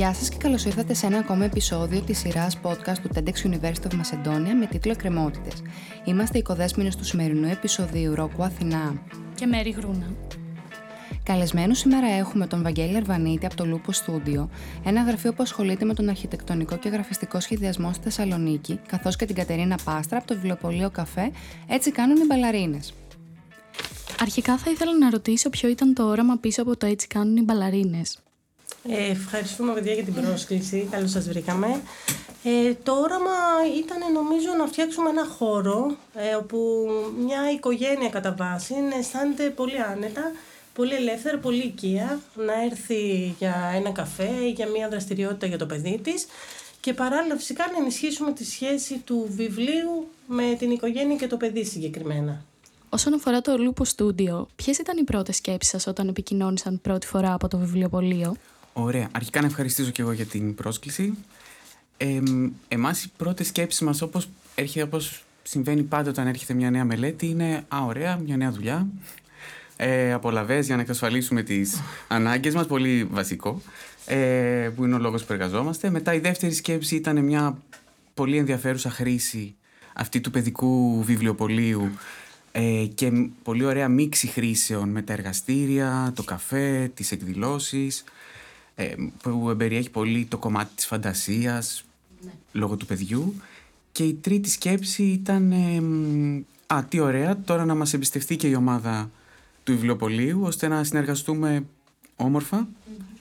Γεια σας και καλώς ήρθατε σε ένα ακόμα επεισόδιο της σειράς podcast του TEDx University of Macedonia με τίτλο «Εκκρεμότητες». Είμαστε οι οικοδέσμηνες του σημερινού επεισοδίου Ρόκου Αθηνά και Μέρη Γρούνα. Καλεσμένους σήμερα έχουμε τον Βαγγέλη Αρβανίτη από το Λούπο Studio, ένα γραφείο που ασχολείται με τον αρχιτεκτονικό και γραφιστικό σχεδιασμό στη Θεσσαλονίκη, καθώς και την Κατερίνα Πάστρα από το βιβλιοπωλείο Καφέ, έτσι κάνουν οι μπαλαρίνες. Αρχικά θα ήθελα να ρωτήσω ποιο ήταν το όραμα πίσω από το έτσι κάνουν οι μπαλαρίνες. Ε, ευχαριστούμε παιδιά για την πρόσκληση. Καλώς σας βρήκαμε. Ε, το όραμα ήταν νομίζω να φτιάξουμε ένα χώρο ε, όπου μια οικογένεια κατά βάση αισθάνεται πολύ άνετα, πολύ ελεύθερα, πολύ οικία, να έρθει για ένα καφέ ή για μια δραστηριότητα για το παιδί της και παράλληλα φυσικά να ενισχύσουμε τη σχέση του βιβλίου με την οικογένεια και το παιδί συγκεκριμένα. Όσον αφορά το Lupo Studio, ποιες ήταν οι πρώτες σκέψεις σας όταν επικοινώνησαν πρώτη φορά από το βιβλιοπωλείο; Ωραία. Αρχικά να ευχαριστήσω και εγώ για την πρόσκληση. Ε, εμάς οι πρώτες σκέψεις μας όπως, έρχεται, όπως συμβαίνει πάντα όταν έρχεται μια νέα μελέτη είναι «Α, ωραία, μια νέα δουλειά, ε, απολαβές για να εξασφαλίσουμε τις ανάγκες μας», πολύ βασικό, ε, που είναι ο λόγος που εργαζόμαστε. Μετά η δεύτερη σκέψη ήταν μια πολύ ενδιαφέρουσα χρήση αυτή του παιδικού βιβλιοπολίου ε, και πολύ ωραία μίξη χρήσεων με τα εργαστήρια, το καφέ, τις εκδηλώσεις ε, που εμπεριέχει πολύ το κομμάτι της φαντασίας ναι. λόγω του παιδιού και η τρίτη σκέψη ήταν ε, α, τι ωραία τώρα να μας εμπιστευτεί και η ομάδα του βιβλιοπολίου ώστε να συνεργαστούμε όμορφα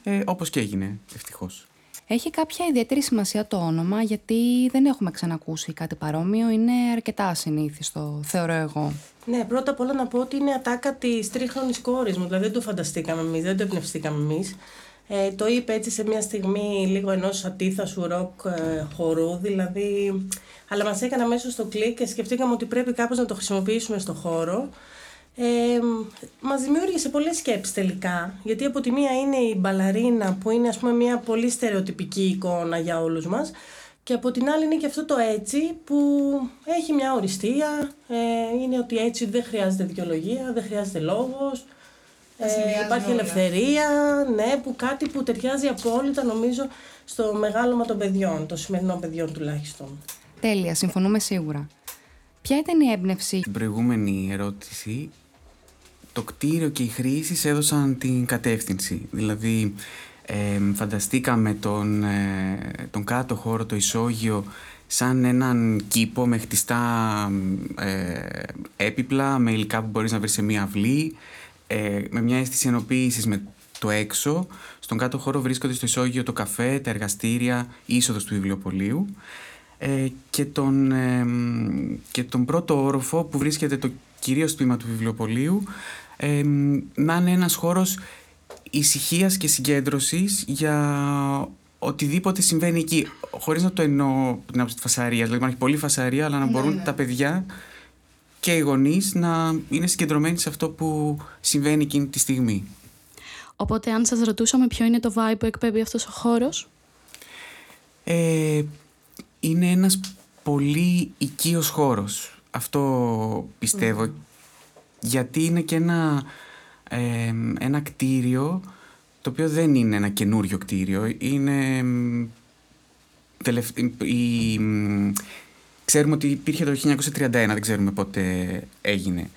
ε, όπως και έγινε ευτυχώς. Έχει κάποια ιδιαίτερη σημασία το όνομα γιατί δεν έχουμε ξανακούσει κάτι παρόμοιο. Είναι αρκετά ασυνήθιστο, θεωρώ εγώ. Ναι, πρώτα απ' όλα να πω ότι είναι ατάκα της τρίχρονης κόρης μου. Δηλαδή δεν το φανταστήκαμε εμείς, δεν το εμπνευστήκαμε εμείς. Ε, το είπε έτσι σε μια στιγμή λίγο ενός αντίθασου ροκ ε, χορού, δηλαδή, αλλά μας έκανε αμέσως το κλικ και σκεφτήκαμε ότι πρέπει κάπως να το χρησιμοποιήσουμε στο χώρο. Ε, μας δημιούργησε πολλές σκέψεις τελικά, γιατί από τη μία είναι η μπαλαρίνα που είναι ας πούμε μια πολύ στερεοτυπική εικόνα για όλους μας και από την άλλη είναι και αυτό το έτσι που έχει μια οριστία, ε, είναι ότι έτσι δεν χρειάζεται δικαιολογία, δεν χρειάζεται λόγος, ε, υπάρχει ελευθερία, ναι, που κάτι που ταιριάζει απόλυτα νομίζω στο μεγάλωμα των παιδιών, των σημερινών παιδιών τουλάχιστον. Τέλεια, συμφωνούμε σίγουρα. Ποια ήταν η έμπνευση; Στην προηγούμενη ερώτηση, το κτίριο και οι χρήσεις έδωσαν την κατεύθυνση. Δηλαδή, ε, φανταστήκαμε τον, ε, τον κάτω χώρο, το ισόγειο, σαν έναν κήπο με χτιστά ε, έπιπλα, με υλικά που μπορείς να βρεις σε μία αυλή, ε, με μια αίσθηση ενοποίησης με το έξω. Στον κάτω χώρο βρίσκονται στο ισόγειο το καφέ, τα εργαστήρια, η είσοδος του βιβλιοπολίου ε, και, τον, ε, και τον πρώτο όροφο που βρίσκεται το κυρίως τμήμα του βιβλιοπολίου ε, να είναι ένας χώρος ησυχίας και συγκέντρωσης για οτιδήποτε συμβαίνει εκεί. Χωρίς να το εννοώ την άποψη φασαρίας. Δηλαδή υπάρχει πολύ φασαρία, αλλά να ναι, μπορούν ναι. τα παιδιά και οι γονείς να είναι συγκεντρωμένοι σε αυτό που συμβαίνει εκείνη τη στιγμή. Οπότε αν σας ρωτούσαμε ποιο είναι το vibe που εκπέμπει αυτός ο χώρος; Ε, είναι ένας πολύ οικείος χώρος. Αυτό πιστεύω. Γιατί είναι και ένα, ε, ένα κτίριο το οποίο δεν είναι ένα καινούριο κτίριο. Είναι... η, Ξέρουμε ότι υπήρχε το 1931, δεν ξέρουμε πότε έγινε.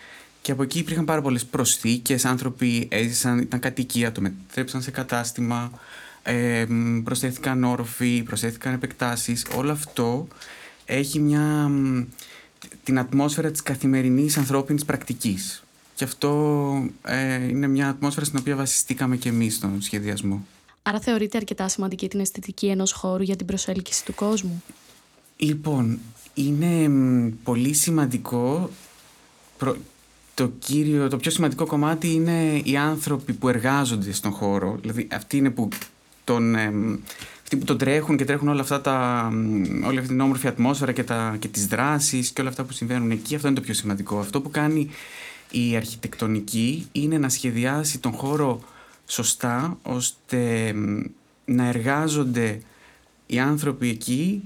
Και από εκεί υπήρχαν πάρα πολλές προσθήκες. Άνθρωποι έζησαν, ήταν κατοικία, το μετέτρεψαν σε κατάστημα. Ε, προσθέθηκαν όροφοι, προσθέθηκαν επεκτάσεις. Όλο αυτό έχει μια, την ατμόσφαιρα της καθημερινής ανθρώπινης πρακτικής. Και αυτό ε, είναι μια ατμόσφαιρα στην οποία βασιστήκαμε και εμείς στον σχεδιασμό. Άρα θεωρείται αρκετά σημαντική την αισθητική ενός χώρου για την προσέλκυση του κόσμου; Λοιπόν, είναι πολύ σημαντικό το, κύριο, το πιο σημαντικό κομμάτι είναι οι άνθρωποι που εργάζονται στον χώρο. Δηλαδή αυτοί είναι που τον, αυτοί που τον τρέχουν και τρέχουν όλα αυτά τα, όλη αυτή την όμορφη ατμόσφαιρα και, τα, και τις δράσεις και όλα αυτά που συμβαίνουν εκεί. Αυτό είναι το πιο σημαντικό. Αυτό που κάνει η αρχιτεκτονική είναι να σχεδιάσει τον χώρο σωστά ώστε να εργάζονται οι άνθρωποι εκεί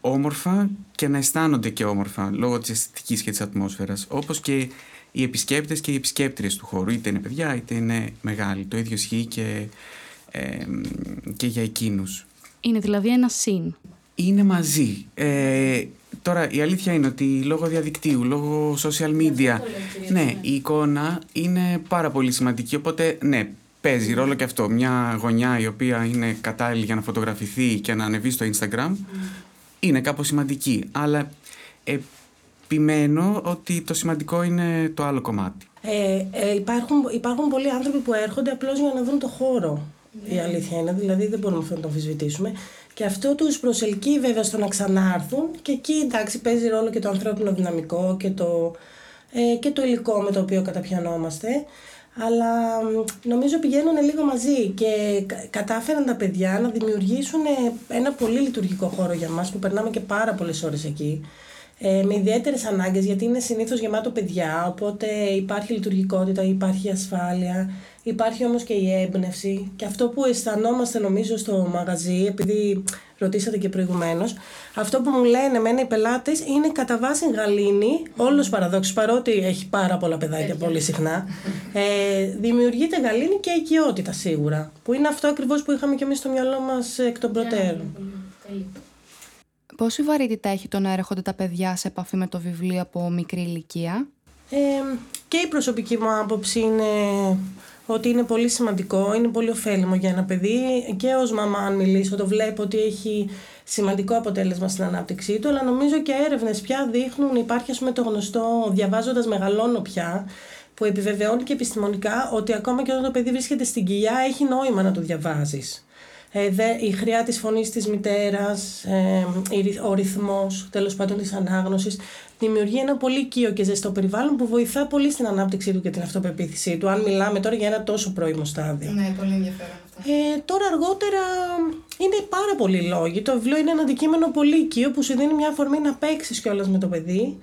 όμορφα και να αισθάνονται και όμορφα λόγω της αισθητικής και της ατμόσφαιρας όπως και οι επισκέπτες και οι επισκέπτριες του χώρου είτε είναι παιδιά είτε είναι μεγάλοι το ίδιο ισχύει και και για εκείνους. Είναι δηλαδή ένα συν. Είναι μαζί. Ε, τώρα η αλήθεια είναι ότι λόγω διαδικτύου, λόγω social media, ναι, η εικόνα είναι πάρα πολύ σημαντική, οπότε ναι, παίζει ρόλο και αυτό. Μια γωνιά η οποία είναι κατάλληλη για να φωτογραφηθεί και να ανεβεί στο Instagram είναι κάπως σημαντική. Αλλά επιμένω ότι το σημαντικό είναι το άλλο κομμάτι. Ε, ε, υπάρχουν, υπάρχουν πολλοί άνθρωποι που έρχονται απλώς για να δουν το χώρο. Η αλήθεια είναι, δηλαδή δεν μπορούμε αυτό να το αμφισβητήσουμε. Και αυτό τους προσελκύει βέβαια στο να ξανάρθουν και εκεί εντάξει παίζει ρόλο και το ανθρώπινο δυναμικό και το, ε, και το υλικό με το οποίο καταπιανόμαστε. Αλλά νομίζω πηγαίνουν λίγο μαζί και κατάφεραν τα παιδιά να δημιουργήσουν ένα πολύ λειτουργικό χώρο για μας που περνάμε και πάρα πολλές ώρες εκεί ε, με ιδιαίτερες ανάγκες, γιατί είναι συνήθως γεμάτο παιδιά. Οπότε υπάρχει λειτουργικότητα, υπάρχει ασφάλεια, υπάρχει όμως και η έμπνευση. Και αυτό που αισθανόμαστε νομίζω στο μαγαζί, επειδή ρωτήσατε και προηγουμένως, αυτό που μου λένε εμένα οι πελάτε είναι κατά βάση γαλήνη, όλος παραδόξως, παρότι έχει πάρα πολλά παιδάκια πολύ συχνά. Ε, δημιουργείται γαλήνη και οικειότητα σίγουρα. Που είναι αυτό ακριβώς που είχαμε και εμείς στο μυαλό μας εκ των προτέρων. Πόση βαρύτητα έχει το να έρχονται τα παιδιά σε επαφή με το βιβλίο από μικρή ηλικία; Ε, και η προσωπική μου άποψη είναι ότι είναι πολύ σημαντικό, είναι πολύ ωφέλιμο για ένα παιδί. Και ως μαμά αν μιλήσω το βλέπω ότι έχει σημαντικό αποτέλεσμα στην ανάπτυξή του αλλά νομίζω και έρευνες πια δείχνουν υπάρχει ας πούμε το γνωστό διαβάζοντας μεγαλώνω πια που επιβεβαιώνει και επιστημονικά ότι ακόμα και όταν το παιδί βρίσκεται στην κοιλιά έχει νόημα να το διαβάζεις ε, η χρειά της φωνής της μητέρας, ε, ο ρυθμός τέλος πάντων της ανάγνωσης δημιουργεί ένα πολύ οικείο και ζεστό περιβάλλον που βοηθά πολύ στην ανάπτυξή του και την αυτοπεποίθησή του αν μιλάμε τώρα για ένα τόσο πρώιμο στάδιο. Ναι, πολύ ενδιαφέρον αυτό. Ε, τώρα αργότερα είναι πάρα πολλοί λόγοι. Το βιβλίο είναι ένα αντικείμενο πολύ οικείο που σου δίνει μια αφορμή να παίξεις κιόλας με το παιδί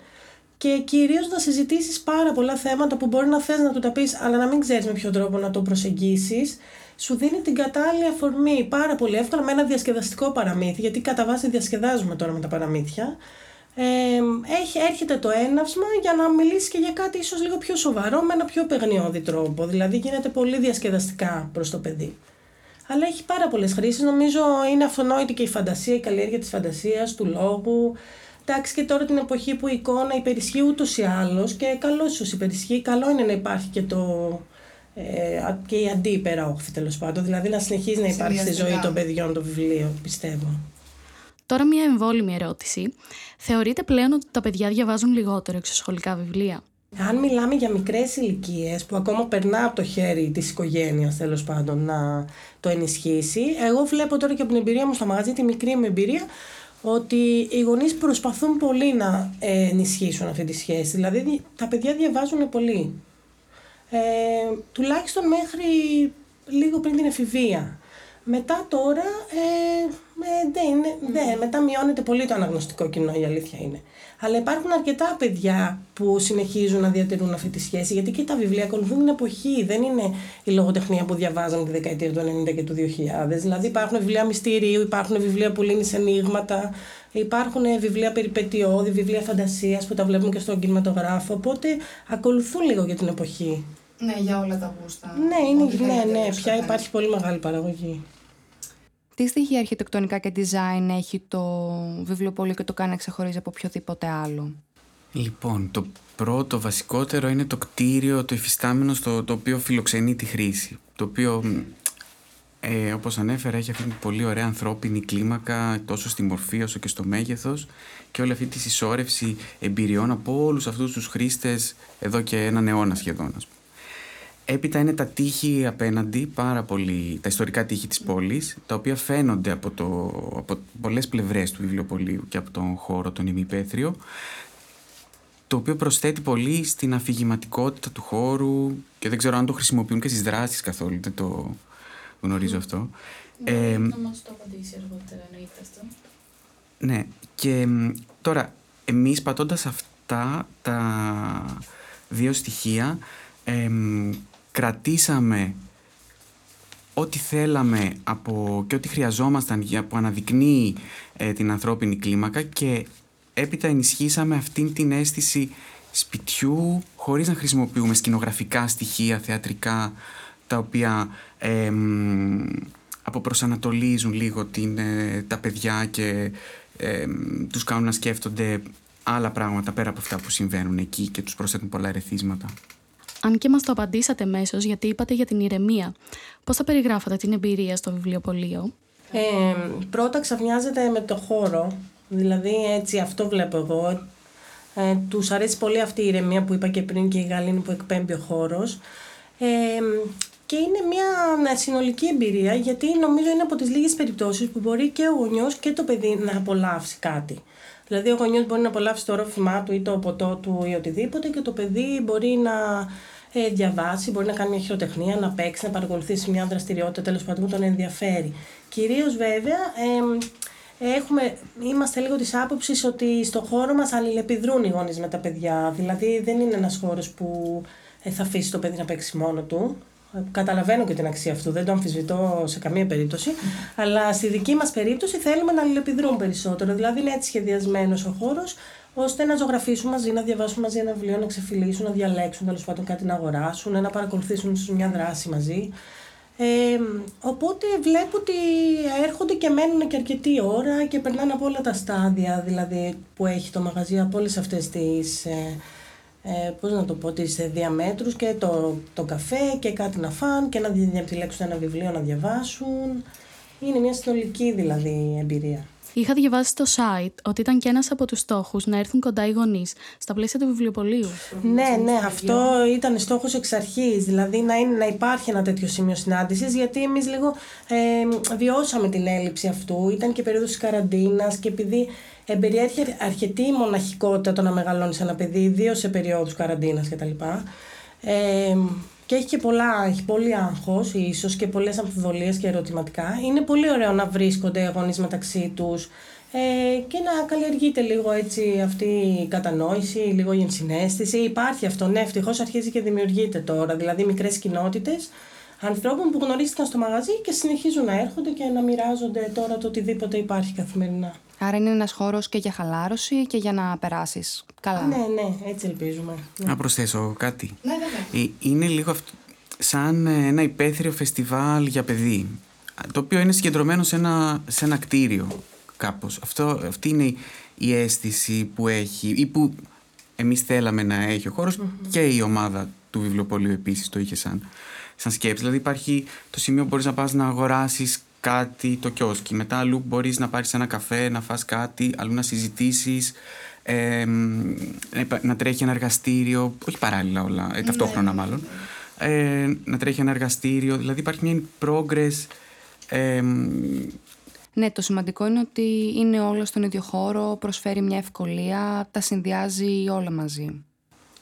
και κυρίως να συζητήσεις πάρα πολλά θέματα που μπορεί να θες να του τα πεις αλλά να μην ξέρεις με ποιο τρόπο να το προσεγγίσεις σου δίνει την κατάλληλη αφορμή πάρα πολύ εύκολα με ένα διασκεδαστικό παραμύθι, γιατί κατά βάση διασκεδάζουμε τώρα με τα παραμύθια. Ε, έχει, έρχεται το έναυσμα για να μιλήσει και για κάτι ίσως λίγο πιο σοβαρό με ένα πιο παιγνιώδη τρόπο. Δηλαδή γίνεται πολύ διασκεδαστικά προς το παιδί. Αλλά έχει πάρα πολλές χρήσεις. Νομίζω είναι αυτονόητη και η φαντασία, η καλλιέργεια της φαντασίας, του λόγου. Εντάξει, και τώρα την εποχή που η εικόνα υπερισχύει ούτως ή άλλως και καλώς ίσως υπερισχύει. Καλό είναι να υπάρχει και το ε, και η αντίπερα όχθη τέλος πάντων. Δηλαδή να συνεχίζει να υπάρχει στη ζωή των παιδιών το βιβλίο, πιστεύω. Τώρα μια εμβόλυμη ερώτηση. Θεωρείτε πλέον ότι τα παιδιά διαβάζουν λιγότερο εξωσχολικά βιβλία; Αν μιλάμε για μικρές ηλικίες που ακόμα περνά από το χέρι της οικογένειας, τέλος πάντων, να το ενισχύσει, εγώ βλέπω τώρα και από την εμπειρία μου στο μαγαζί, τη μικρή μου εμπειρία, ότι οι γονείς προσπαθούν πολύ να ενισχύσουν αυτή τη σχέση. Δηλαδή, τα παιδιά διαβάζουν πολύ ε, τουλάχιστον μέχρι λίγο πριν την εφηβεία. Μετά τώρα, ε, ε, μετά μειώνεται πολύ το αναγνωστικό κοινό, η αλήθεια είναι. Αλλά υπάρχουν αρκετά παιδιά που συνεχίζουν να διατηρούν αυτή τη σχέση, γιατί και τα βιβλία ακολουθούν την εποχή. Δεν είναι η λογοτεχνία που διαβάζαμε τη δεκαετία του 90 και του 2000. Δηλαδή υπάρχουν βιβλία μυστηρίου, υπάρχουν βιβλία που λύνει ενίγματα, υπάρχουν βιβλία περιπετειώδη, βιβλία φαντασίας που τα βλέπουμε και στον κινηματογράφο. Οπότε ακολουθούν λίγο για την εποχή. Ναι, για όλα τα γούστα. Ναι, είναι, ναι, ναι, πια υπάρχει πολύ μεγάλη παραγωγή. Τι στοιχεία αρχιτεκτονικά και design έχει το βιβλιοπωλείο και το κάνει να ξεχωρίζει από οποιοδήποτε άλλο; Λοιπόν, το πρώτο βασικότερο είναι το κτίριο, το υφιστάμενο στο το οποίο φιλοξενεί τη χρήση. Το οποίο, ε, όπως ανέφερα, έχει αυτή την πολύ ωραία ανθρώπινη κλίμακα τόσο στη μορφή όσο και στο μέγεθος και όλη αυτή τη συσσόρευση εμπειριών από όλους αυτούς τους χρήστες εδώ και έναν αιώνα σχεδόν. Ας πούμε. Έπειτα είναι τα τείχη απέναντι, πάρα πολύ, τα ιστορικά τείχη της πόλης, τα οποία φαίνονται από, το, από πολλές πλευρές του βιβλιοπολίου και από τον χώρο, τον ημιπέθριο, το οποίο προσθέτει πολύ στην αφηγηματικότητα του χώρου και δεν ξέρω αν το χρησιμοποιούν και στις δράσεις καθόλου, δεν το γνωρίζω αυτό. Ναι, ε, να μας το απαντήσει αργότερα, εννοείται αυτό. Ναι, και τώρα, εμείς πατώντας αυτά τα δύο στοιχεία, κρατήσαμε ό,τι θέλαμε από, και ό,τι χρειαζόμασταν για που αναδεικνύει ε, την ανθρώπινη κλίμακα και έπειτα ενισχύσαμε αυτήν την αίσθηση σπιτιού χωρίς να χρησιμοποιούμε σκηνογραφικά στοιχεία, θεατρικά τα οποία αποπροσανατολίζουν λίγο την, ε, τα παιδιά και ε, τους κάνουν να σκέφτονται άλλα πράγματα πέρα από αυτά που συμβαίνουν εκεί και τους προσθέτουν πολλά ερεθίσματα. Αν και μας το απαντήσατε μέσως γιατί είπατε για την ηρεμία, πώς θα περιγράφατε την εμπειρία στο βιβλιοπωλείο; Ε, πρώτα ξαφνιάζεται με το χώρο, δηλαδή έτσι αυτό βλέπω εγώ. Ε, τους αρέσει πολύ αυτή η ηρεμία που είπα και πριν και η γαλήνη που εκπέμπει ο χώρος. Ε, και είναι μια συνολική εμπειρία γιατί νομίζω είναι από τις λίγες περιπτώσεις που μπορεί και ο γονιός και το παιδί να απολαύσει κάτι. Δηλαδή ο γονιός μπορεί να απολαύσει το ρόφημά του ή το ποτό του ή οτιδήποτε και το παιδί μπορεί να ε, διαβάσει, μπορεί να κάνει μια χειροτεχνία, να παίξει, να παρακολουθήσει μια δραστηριότητα τέλος πάντων που τον ενδιαφέρει. Κυρίως βέβαια ε, έχουμε, είμαστε λίγο της άποψης ότι στο χώρο μας αλληλεπιδρούν οι γονείς με τα παιδιά. Δηλαδή δεν είναι ένας χώρος που ε, θα αφήσει το παιδί να παίξει μόνο του. Καταλαβαίνω και την αξία αυτού, δεν το αμφισβητώ σε καμία περίπτωση. Αλλά στη δική μας περίπτωση θέλουμε να αλληλεπιδρούν περισσότερο. Δηλαδή είναι έτσι σχεδιασμένος ο χώρος, ώστε να ζωγραφίσουν μαζί, να διαβάσουν μαζί ένα βιβλίο, να ξεφυλίσουν, να διαλέξουν τέλος πάντων κάτι να αγοράσουν, να παρακολουθήσουν μια δράση μαζί. Ε, οπότε βλέπω ότι έρχονται και μένουν και αρκετή ώρα και περνάνε από όλα τα στάδια δηλαδή, που έχει το μαγαζί, από όλες αυτές τις. Ε, ε, πώς να το πω, τις διαμέτρους και το, το καφέ και κάτι να φάνε και να επιλέξουν ένα βιβλίο να διαβάσουν. Είναι μια συνολική δηλαδή εμπειρία. Είχα διαβάσει στο site ότι ήταν και ένας από τους στόχους να έρθουν κοντά οι γονείς στα πλαίσια του βιβλιοπολίου. Ναι, ναι, αυτό ήταν στόχος εξ αρχής, δηλαδή να, είναι, να υπάρχει ένα τέτοιο σημείο συνάντησης, γιατί εμείς λίγο ε, βιώσαμε την έλλειψη αυτού, ήταν και περίοδος της καραντίνας και επειδή εμπεριέχει αρκετή μοναχικότητα το να μεγαλώνεις ένα παιδί, ιδίως σε περίοδους καραντίνας κτλ. Ε, και έχει και πολλά, έχει πολύ άγχος, ίσως και πολλές αμφιβολίες και ερωτηματικά. Είναι πολύ ωραίο να βρίσκονται γονείς μεταξύ τους ε, και να καλλιεργείται λίγο έτσι αυτή η κατανόηση, λίγο η ενσυναίσθηση. Υπάρχει αυτό, ναι, ευτυχώς αρχίζει και δημιουργείται τώρα. Δηλαδή, μικρές κοινότητες ανθρώπων που γνωρίστηκαν στο μαγαζί και συνεχίζουν να έρχονται και να μοιράζονται τώρα το οτιδήποτε υπάρχει καθημερινά. Άρα είναι ένας χώρος και για χαλάρωση και για να περάσεις καλά. Ναι, ναι, έτσι ελπίζουμε. Ναι. Να προσθέσω κάτι. Ναι, βέβαια. Ε, είναι λίγο αυτό, σαν ένα υπαίθριο φεστιβάλ για παιδί, το οποίο είναι συγκεντρωμένο σε ένα, σε ένα κτίριο κάπως. Αυτό, αυτή είναι η αίσθηση που έχει ή που εμείς θέλαμε να έχει ο χωρος και η ομάδα του βιβλιοπολίου επίσης το είχε σαν, σαν σκέψη. Δηλαδή υπάρχει το σημείο που μπορείς να πας να αγοράσεις κάτι το κιόσκι. Μετά αλλού μπορείς να πάρεις ένα καφέ, να φας κάτι, αλλού να συζητήσεις, ε, να τρέχει ένα εργαστήριο, όχι παράλληλα όλα, ε, ταυτόχρονα ναι, μάλλον, ε, να τρέχει ένα εργαστήριο, δηλαδή υπάρχει μια progress. Ε, ναι, το σημαντικό είναι ότι είναι όλο στον ίδιο χώρο, προσφέρει μια ευκολία, τα συνδυάζει όλα μαζί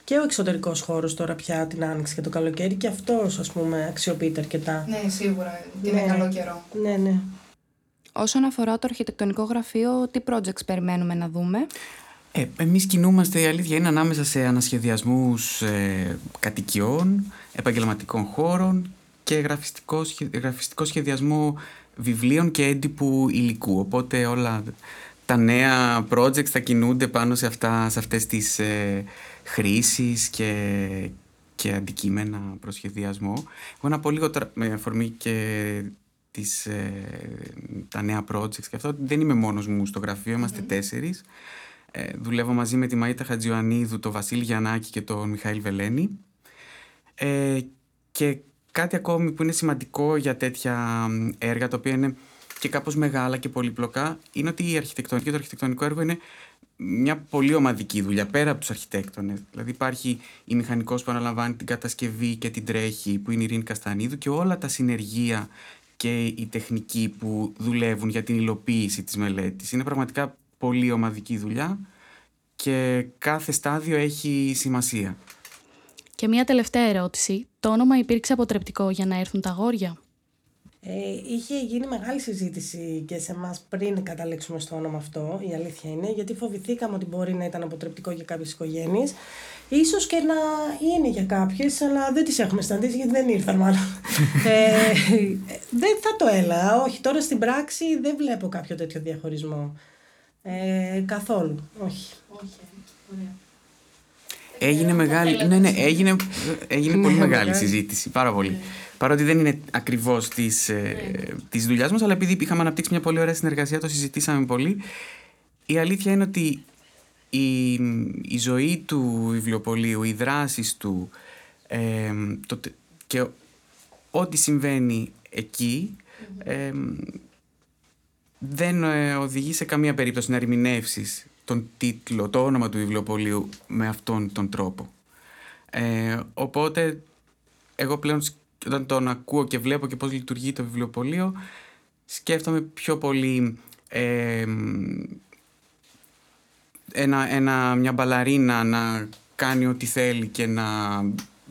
και ο εξωτερικός χώρος τώρα πια την άνοιξη και το καλοκαίρι και αυτός ας πούμε αξιοποιείται αρκετά. Ναι, σίγουρα. Ναι. Είναι καλό καιρό. Ναι, ναι. Όσον αφορά το αρχιτεκτονικό γραφείο, τι projects περιμένουμε να δούμε; Ε, εμείς κινούμαστε, η αλήθεια είναι, ανάμεσα σε ανασχεδιασμούς ε, κατοικιών, επαγγελματικών χώρων και γραφιστικό, γραφιστικό σχεδιασμό βιβλίων και έντυπου υλικού. Οπότε όλα τα νέα projects θα κινούνται πάνω σε, αυτά, σε αυτές τις ε, χρήσεις και, και αντικείμενα προσχεδιασμό. Εγώ να πω λίγο με αφορμή και τις, ε, τα νέα projects και αυτό δεν είμαι μόνος μου στο γραφείο, είμαστε τέσσερις. Ε, δουλεύω μαζί με τη Μαΐτα Χατζιωαννίδου, τον Βασίλη Γιαννάκη και τον Μιχαήλ Βελένη. Ε, και κάτι ακόμη που είναι σημαντικό για τέτοια έργα, τα οποία είναι και κάπως μεγάλα και πολύπλοκα, είναι ότι η αρχιτεκτονική και το αρχιτεκτονικό έργο είναι μια πολύ ομαδική δουλειά πέρα από τους αρχιτέκτονες. Δηλαδή, υπάρχει η μηχανικός που αναλαμβάνει την κατασκευή και την τρέχει, που είναι η Ειρήνη Καστανίδου, και όλα τα συνεργεία και οι τεχνικοί που δουλεύουν για την υλοποίηση της μελέτης. Είναι πραγματικά πολύ ομαδική δουλειά και κάθε στάδιο έχει σημασία. Και μια τελευταία ερώτηση. Το όνομα υπήρξε αποτρεπτικό για να έρθουν τα αγόρια; Ε, είχε γίνει μεγάλη συζήτηση και σε εμάς πριν καταλήξουμε στο όνομα αυτό, η αλήθεια είναι, γιατί φοβηθήκαμε ότι μπορεί να ήταν αποτρεπτικό για κάποιες οικογένειες. Ίσως και να είναι για κάποιες, αλλά δεν τις έχουμε συναντήσει γιατί δεν ήρθαν μάλλον. ε, δεν θα το έλα. Όχι, τώρα στην πράξη δεν βλέπω κάποιο τέτοιο διαχωρισμό. Ε, καθόλου. Όχι. Όχι. Ωραία. Έγινε μεγάλη, ναι, ναι, έγινε, έγινε πολύ μεγάλη συζήτηση, πάρα πολύ. Παρότι δεν είναι ακριβώς της της δουλειάς μας, αλλά επειδή είχαμε αναπτύξει μια πολύ ωραία συνεργασία, το συζητήσαμε πολύ. Η αλήθεια είναι ότι η, η ζωή του βιβλιοπολίου, οι δράσεις του ε, το, και ό,τι συμβαίνει εκεί δεν ε, οδηγεί σε καμία περίπτωση να ερμηνεύσεις τον τίτλο, το όνομα του βιβλιοπολίου με αυτόν τον τρόπο. Ε, οπότε εγώ πλέον όταν τον ακούω και βλέπω και πώς λειτουργεί το βιβλιοπωλείο σκέφτομαι πιο πολύ ένα, ένα, μια μπαλαρίνα να κάνει ό,τι θέλει και να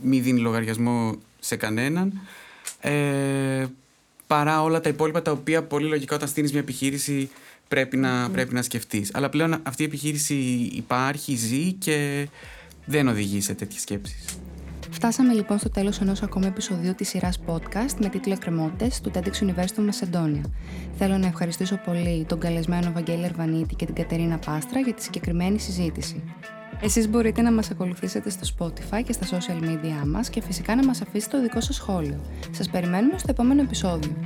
μην δίνει λογαριασμό σε κανέναν ε, παρά όλα τα υπόλοιπα τα οποία πολύ λογικά όταν στείλεις μια επιχείρηση πρέπει να, πρέπει να σκεφτείς. Αλλά πλέον αυτή η επιχείρηση υπάρχει, ζει και δεν οδηγεί σε τέτοιες σκέψεις. Φτάσαμε λοιπόν στο τέλος ενός ακόμα επεισοδίου της σειράς podcast με τίτλο Εκκρεμότητες του TEDx University Μασεντόνια. Θέλω να ευχαριστήσω πολύ τον καλεσμένο Βαγγέλη Ερβανίτη και την Κατερίνα Πάστρα για τη συγκεκριμένη συζήτηση. Εσείς μπορείτε να μας ακολουθήσετε στο Spotify και στα social media μας και φυσικά να μας αφήσετε το δικό σας σχόλιο. Σας περιμένουμε στο επόμενο επεισόδιο.